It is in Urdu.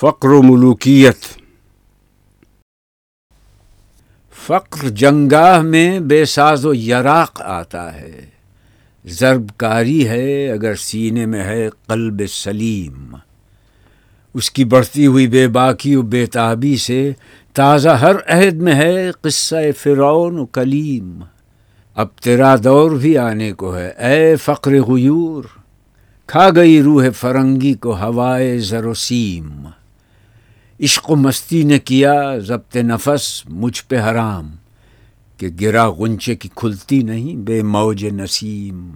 فقر و ملوکیت۔ فقر جنگاہ میں بے ساز و یراق آتا ہے۔ ضرب کاری ہے اگر سینے میں ہے قلب سلیم۔ اس کی بڑھتی ہوئی بے باکی و بے تابی سے تازہ ہر عہد میں ہے قصہ فرعون و کلیم۔ اب تیرا دور بھی آنے کو ہے، اے فقر غیور۔ کھا گئی روح فرنگی کو ہوائے زر و سیم۔ عشق و مستی نے کیا ضبط نفس مجھ پہ حرام کہ گرا غنچے کی کھلتی نہیں بے موج نسیم